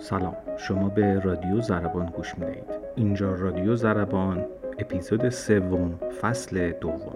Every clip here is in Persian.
سلام. شما به رادیو زربان گوش می‌دهید. اینجا رادیو زربان اپیزود سوم فصل دوم.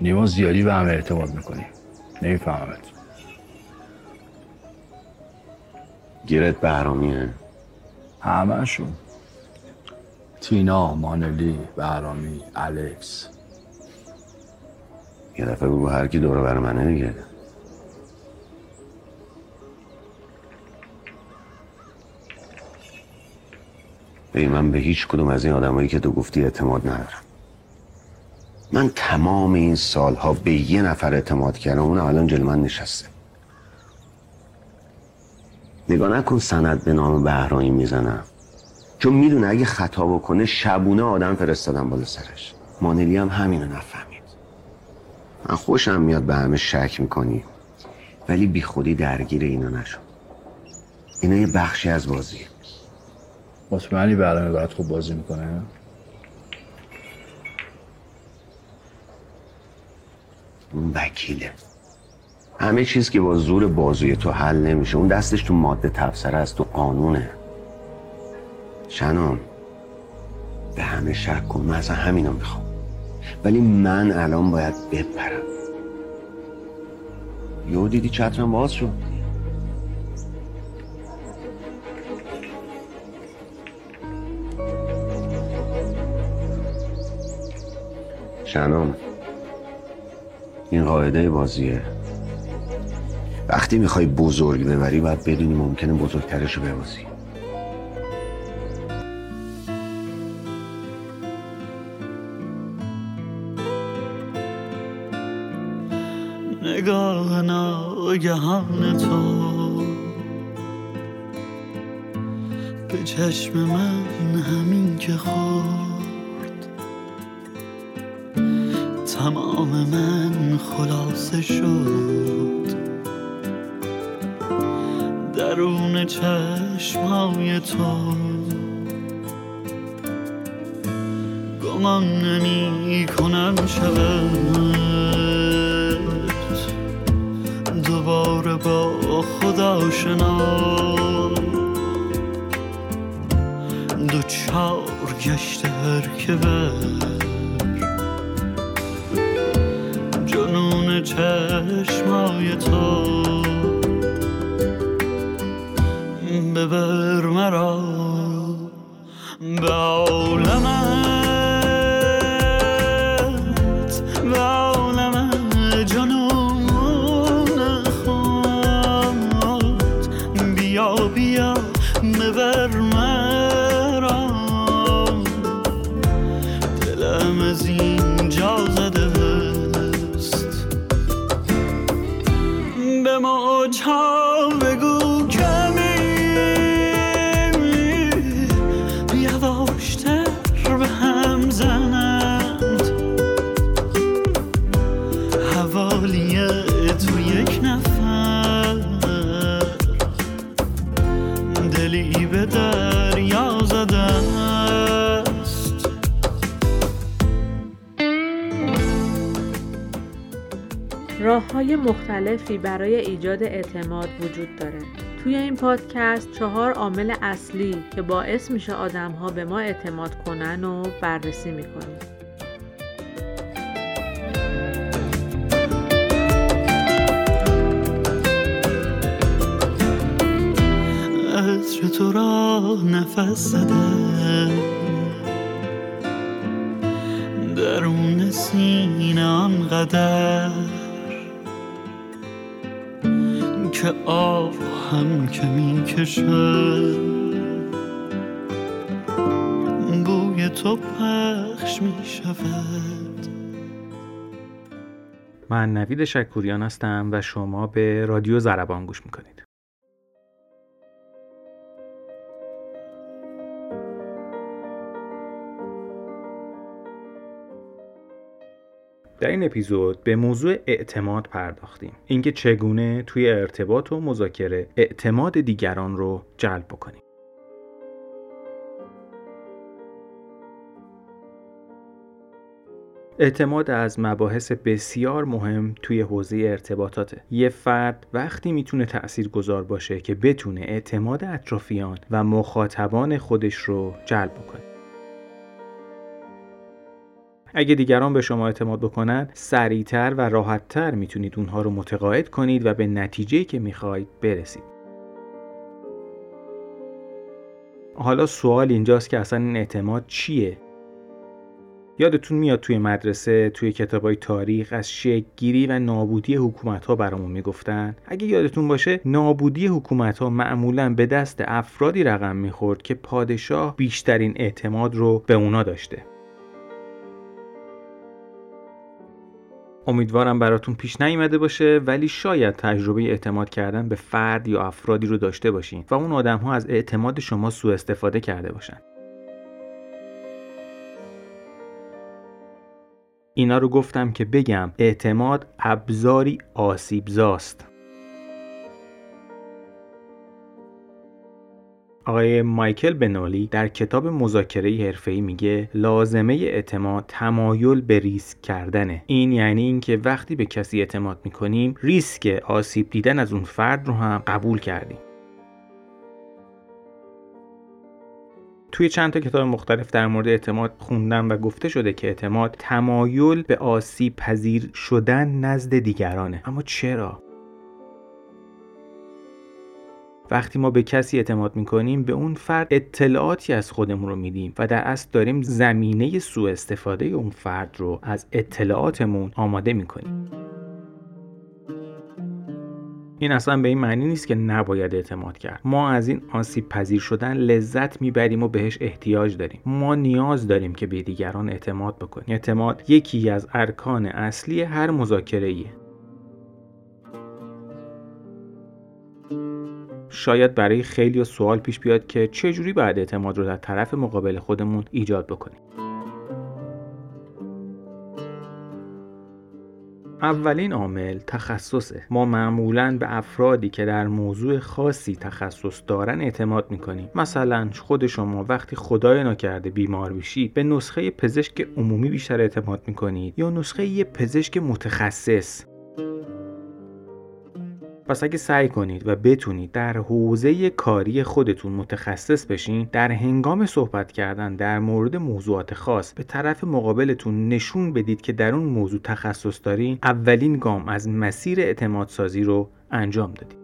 نیما زیادی به همه اعتماد می‌کنی. نمیفهمت گیرت بهرامیه. همهشون. تینا مانلی بهرامی الکس. یه دفعه بگو هر کی دور بر منه دیگه. ببین من به هیچ کدوم از این آدمایی که تو گفتی اعتماد ندارم. من تمام این سالها به یه نفر اعتماد کردم اون الان جلو من نشسته. نگاه نکن سند به نام بهرانی می‌زنم. چون می‌دونه اگه خطا بکنه شبونه آدم فرستادم بالا سرش. مانلی هم همینو نفهمید. من خوشم میاد به همه شک می‌کنی ولی بی خودی درگیر اینا نشو. اینا یه بخشی از بازیه. مطمئنی برنامه برات خوب بازی می‌کنه؟ اون وکیله. همه چیز که با زور بازوی تو حل نمیشه. اون دستش تو ماده تفسره است تو قانونه. شنم به همه شک کن من اصلا همینو می‌خوام. ولی من الان باید بپرم. یو دیدی چترم باز شد. شنم این قاعده بازیه. وقتی می‌خوای بزرگ ببری باید بدونی ممکنه بزرگترش رو ببازی. ناگهان تو به چشم من همین که خورد. تمام من خلاصه شد. درون چشمای تو. گمان نمی کنم شود دوباره با خدا شنا دو چار گشته هر که بر جنون چشمای تو. ببر مرا به مختلفی برای ایجاد اعتماد وجود داره. توی این پادکست چهار عامل اصلی که باعث میشه آدم ها به ما اعتماد کنن و بررسی می‌کنیم. عطر تو را نفس زده درون سینه آنقدر که آب هم که می‌کشه بوی تو پخش می‌شود. من نوید شکوریان هستم و شما به رادیو زربان گوش می‌کنید. در این اپیزود به موضوع اعتماد پرداختیم اینکه چگونه توی ارتباط و مذاکره اعتماد دیگران رو جلب بکنیم اعتماد از مباحث بسیار مهم توی حوزه ارتباطاته. یه فرد وقتی می‌تونه تأثیر گذار باشه که بتونه اعتماد اطرافیان و مخاطبان خودش رو جلب کنه. اگه دیگران به شما اعتماد بکنن سریعتر و راحتتر می‌تونید اونها رو متقاعد کنید و به نتیجه که می‌خواید برسید. حالا سوال اینجاست که اصلا این اعتماد چیه؟ یادتون میاد توی مدرسه توی کتابای تاریخ از گیری و نابودی حکومت ها برامون می‌گفتن. اگه یادتون باشه نابودی حکومت ها معمولا به دست افرادی رقم می‌خورد که پادشاه بیشترین اعتماد رو به اونا داشته. امیدوارم براتون پیش نیامده باشه ولی شاید تجربه اعتماد کردن به فرد یا افرادی رو داشته باشین و اون آدم ها از اعتماد شما سوء استفاده کرده باشن. اینا رو گفتم که بگم اعتماد ابزاری آسیبزاست. آقای مایکل بنولی در کتاب مذاکره حرفه‌ای میگه لازمه اعتماد تمایل به ریسک کردنه. این یعنی اینکه وقتی به کسی اعتماد می‌کنیم ریسک آسیب دیدن از اون فرد رو هم قبول کردیم. توی چند تا کتاب مختلف در مورد اعتماد خوندم و گفته شده که اعتماد تمایل به آسیب پذیر شدن نزد دیگرانه. اما چرا؟ وقتی ما به کسی اعتماد می‌کنیم به اون فرد اطلاعاتی از خودمون رو میدیم و در اصل داریم زمینه سوء استفاده اون فرد رو از اطلاعاتمون آماده می‌کنیم. این اصلا به این معنی نیست که نباید اعتماد کرد. ما از این آسیب پذیر شدن لذت می‌بریم و بهش احتیاج داریم. ما نیاز داریم که به دیگران اعتماد بکنیم. اعتماد یکی از ارکان اصلی هر مذاکره ایه شاید برای خیلی سوال پیش بیاد که چجوری باید اعتماد رو در طرف مقابل خودمون ایجاد بکنیم. اولین عامل تخصصه. ما معمولا به افرادی که در موضوع خاصی تخصص دارن اعتماد می‌کنیم. مثلا خود شما وقتی خدای نکرده بیمار بشید به نسخه پزشک عمومی بیشتر اعتماد می‌کنید یا نسخه یه پزشک متخصص؟ پس اگه سعی کنید و بتونید در حوزه کاری خودتون متخصص بشین در هنگام صحبت کردن در مورد موضوعات خاص به طرف مقابلتون نشون بدید که در اون موضوع تخصص دارین اولین گام از مسیر اعتماد سازی رو انجام دادید.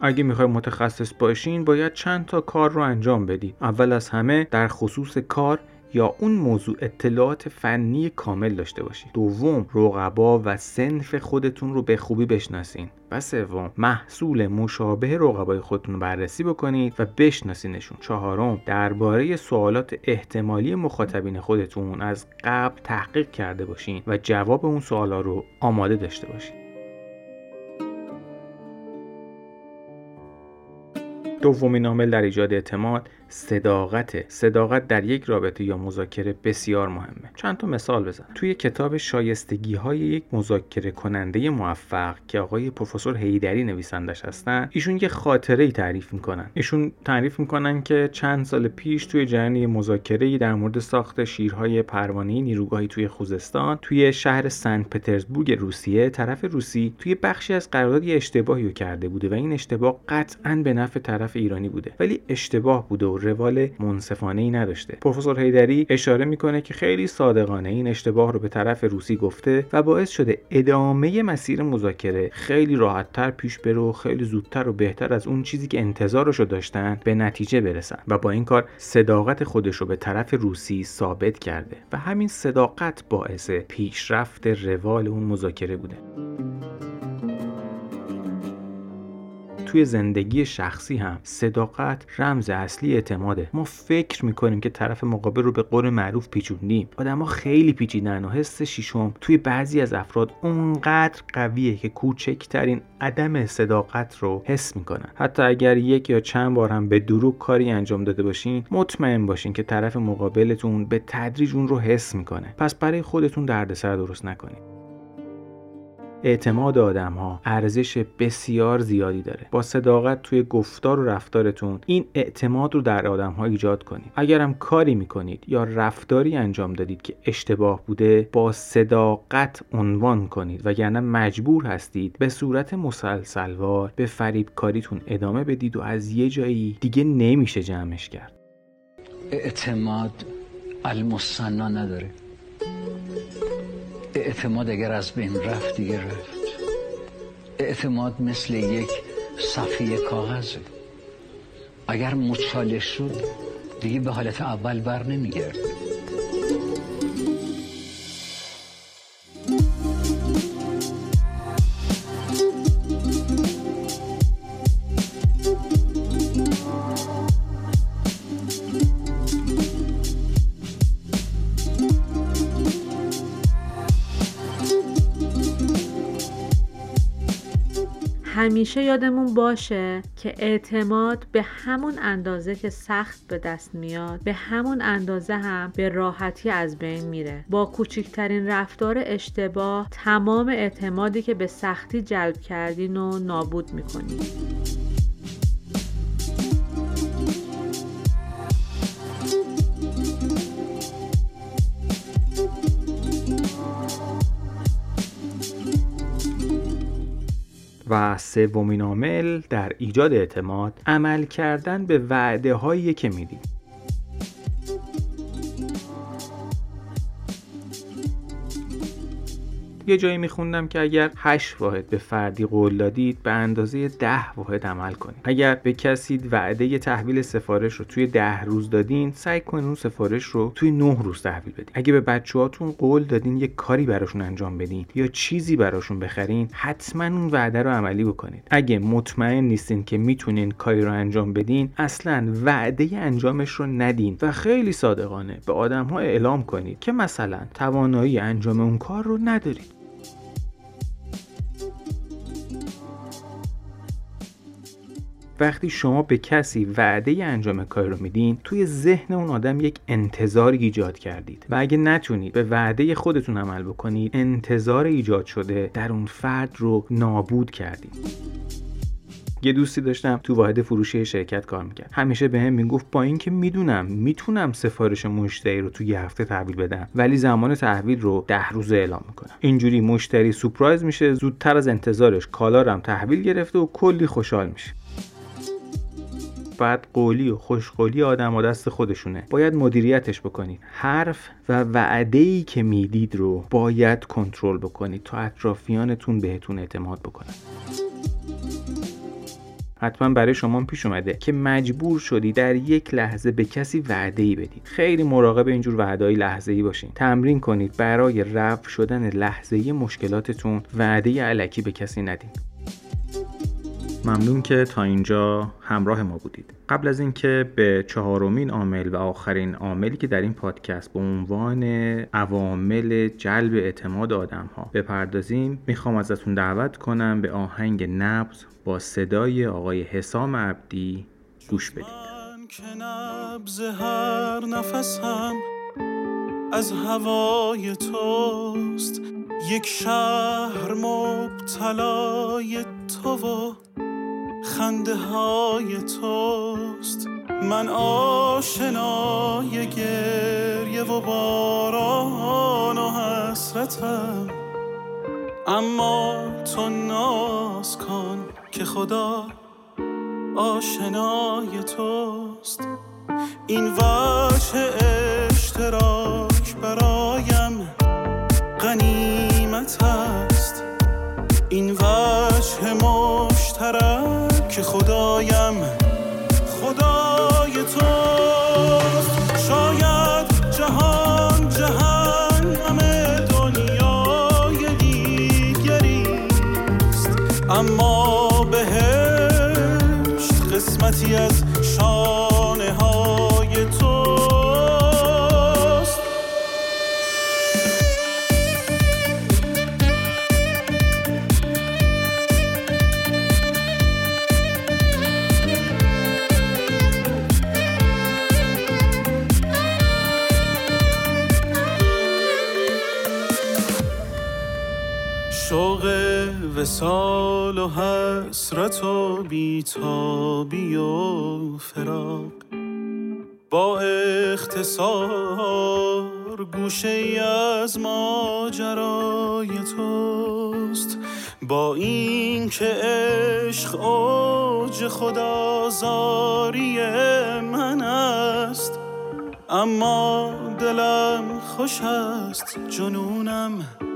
اگه می‌خوای متخصص باشین باید چند تا کار رو انجام بدید. اول از همه در خصوص کار یا اون موضوع اطلاعات فنی کامل داشته باشید دوم رقبا و سنف خودتون رو به خوبی بشناسین. و سوم محصول مشابه رقبای خودتون رو بررسی بکنید و بشناسینشون. چهارم درباره سوالات احتمالی مخاطبین خودتون از قبل تحقیق کرده باشین و جواب اون سوالا رو آماده داشته باشین. دومین عامل در ایجاد اعتماد صداقت. صداقت در یک رابطه یا مذاکره بسیار مهمه. چند تا مثال بزن. توی کتاب شایستگی های یک مذاکره کننده موفق که آقای پروفسور هیدری نویسندش هستن ایشون یه خاطره ای تعریف می‌کنن. ایشون تعریف می‌کنن که چند سال پیش توی جریان مذاکره ای در مورد ساخت شیرهای پروانه نیروگاهی توی خوزستان توی شهر سنت پترزبورگ روسیه طرف روسی توی بخشی از قرارداد یه اشتباهی رو کرده بوده و این اشتباه قطعا به نفع طرف ایرانی بوده. ولی اشتباه بوده و روال منصفانه ای نداشته. پروفسور هیدری اشاره می‌کنه که خیلی صادقانه این اشتباه رو به طرف روسی گفته و باعث شده ادامه مسیر مذاکره خیلی راحتتر پیش بره و خیلی زودتر و بهتر از اون چیزی که انتظارش رو داشتن به نتیجه برسن و با این کار صداقت خودش رو به طرف روسی ثابت کرده و همین صداقت باعث پیشرفت روال اون مذاکره بوده. توی زندگی شخصی هم صداقت رمز اصلی اعتماده. ما فکر می‌کنیم که طرف مقابل رو به قول معروف پیچوندیم. آدما خیلی پیچیدن و حس شیشم توی بعضی از افراد اونقدر قویه که کوچکترین عدم صداقت رو حس می‌کنن. حتی اگر یک یا چند بار هم به دروغ کاری انجام داده باشین مطمئن باشین که طرف مقابلتون به تدریج اون رو حس می‌کنه. پس برای خودتون دردسر درست نکنید. اعتماد آدم ها ارزش بسیار زیادی داره. با صداقت توی گفتار و رفتارتون این اعتماد رو در آدم ها ایجاد کنید. اگرم کاری می‌کنید یا رفتاری انجام دادید که اشتباه بوده با صداقت عنوان کنید. وگرنه مجبور هستید به صورت مسلسلوار به فریب کاریتون ادامه بدید و از یه جایی دیگه نمیشه جمعش کرد. اعتماد المصنا نداره. اعتماد اگر از بین رفت دیگه رفت. اعتماد مثل یک صفحه کاغذه. اگر مچاله شد دیگه به حالت اول بر نمیگرد. همیشه یادمون باشه که اعتماد به همون اندازه که سخت به دست میاد به همون اندازه هم به راحتی از بین میره. با کوچکترین رفتار اشتباه تمام اعتمادی که به سختی جلب کردین و نابود می‌کنید و سومین عامل در ایجاد اعتماد عمل کردن به وعده هایی که می‌دید یه جایی میخوندم که اگر 8 واحد به فردی قول دادید به اندازه 10 واحد عمل کنید. اگر به کسی وعده تحویل سفارش رو توی 10 روز دادین سعی کنید اون سفارش رو توی 9 روز تحویل بدین. اگه به بچه‌هاتون قول دادین یه کاری براشون انجام بدین یا چیزی براشون بخرین حتما اون وعده رو عملی بکنید. اگه مطمئن نیستین که می‌تونین کاری رو انجام بدین اصلا وعده انجامش رو ندین و خیلی صادقانه به آدم ها اعلام کنید که مثلا توانایی انجام اون کار رو ندارید. وقتی شما به کسی وعده انجام کاری رو میدین توی ذهن اون آدم یک انتظاری ایجاد کردید. و اگه نتونید به وعده خودتون عمل بکنید انتظار ایجاد شده در اون فرد رو نابود کردید. یه دوستی داشتم تو واحد فروشی شرکت کار می‌کرد. همیشه به هم می‌گفت با اینکه می‌دونم می‌تونم سفارش مشتری رو تو یه هفته تحویل بدم ولی زمان تحویل رو ده روزه اعلام می‌کنم. اینجوری مشتری سورپرایز میشه زودتر از انتظارش کالا تحویل گرفته و کلی خوشحال میشه. بعد قولی و خوشقولی آدم و دست خودشونه. باید مدیریتش بکنید. حرف و وعده ای که می‌دید رو باید کنترل بکنید تا اطرافیانتون بهتون اعتماد بکنن. حتما برای شما پیش اومده که مجبور شدی در یک لحظه به کسی وعده ای بدید. خیلی مراقب اینجور وعده های لحظه ای باشین. تمرین کنید برای رفع شدن لحظه ای مشکلاتتون وعده علکی به کسی ندید ممنون که تا اینجا همراه ما بودید. قبل از اینکه به چهارمین عامل و آخرین عاملی که در این پادکست به عنوان عوامل جلب اعتماد آدم ها بپردازیم می‌خوام ازتون دعوت کنم به آهنگ نبز با صدای آقای حسام عبدی گوش بدید. که نبز هر نفسم از هوای توست یک شهر مبتلای تو و خنده های توست. من آشنای گریه و باران و حسرتم. اما تو ناز کن که خدا آشنای توست. این وجه اشتراک وسال و حسرت و بیتابی و فراق. با اختصار گوشه ای از ماجرای توست. با این که عشق اوج خدازاری من است. اما دلم خوش است جنونم.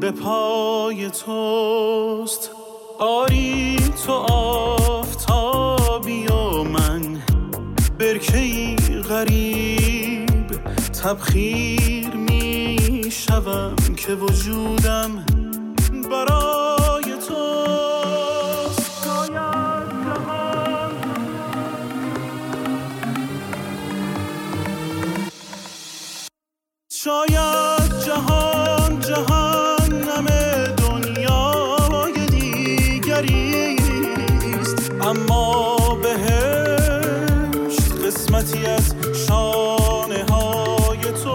به پای توست. آری تو آفتابی و من برکهی غریب. تبخیر می شوم که وجودم برای توست. شاید اما بهشت قسمتی از شانه های توست.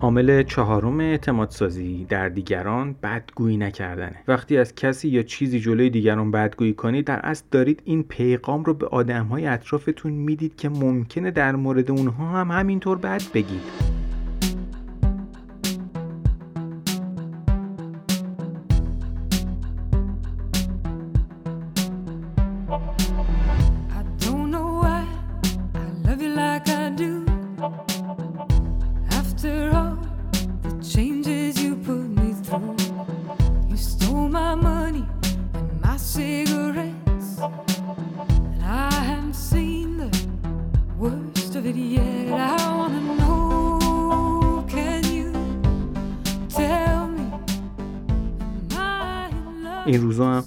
عامل چهارم اعتماد سازی در دیگران بدگویی نکردنه. وقتی از کسی یا چیزی جلوی دیگران بدگویی کنید در اصل دارید این پیغام رو به آدمهای اطرافتون می‌دید که ممکنه در مورد اونها هم همینطور بد بگید.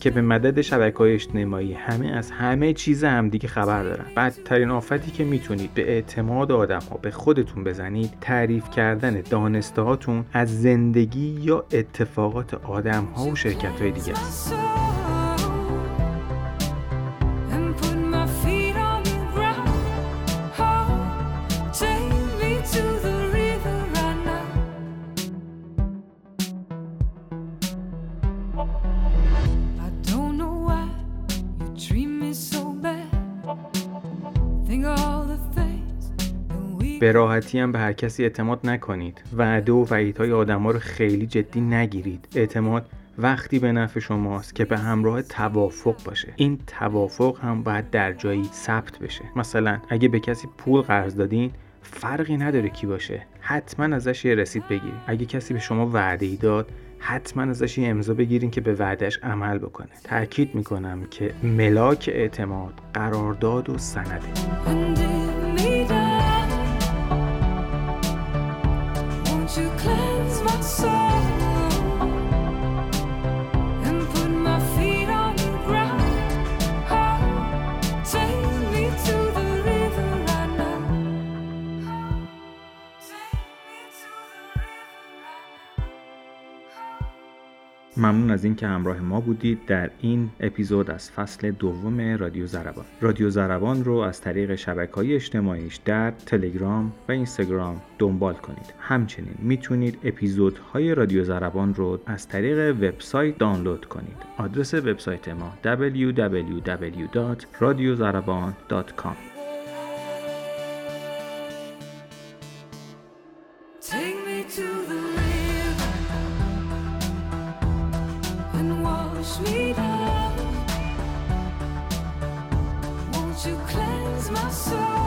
که به مدد شبکه های اجتماعی همه از همه چیز همدیگه خبر دارن. بدترین آفتی که می‌تونید به اعتماد آدم ها به خودتون بزنید تعریف کردن دانسته هاتون از زندگی یا اتفاقات آدم ها و شرکت های دیگه است. راحتی هم به هر کسی اعتماد نکنید وعده و وعیدهای آدم ها رو خیلی جدی نگیرید. اعتماد وقتی به نفع شماست که به همراه توافق باشه. این توافق هم باید در جایی ثبت بشه. مثلا اگه به کسی پول قرض دادین فرقی نداره کی باشه. حتما ازش یه رسید بگیرید. اگه کسی به شما وعده ای داد حتما ازش یه امضا بگیرین که به وعدش عمل بکنه. تاکید می‌کنم که ملاک اعتماد قرارداد و سنده. ممنون از اینکه همراه ما بودید در این اپیزود از فصل دوم رادیو زربان. رادیو زربان رو از طریق شبکه های اجتماعیش در تلگرام و اینستاگرام دنبال کنید. همچنین می‌تونید اپیزودهای رادیو زربان رو از طریق وبسایت دانلود کنید. آدرس وبسایت ما www.radiozaraban.com to cleanse my soul.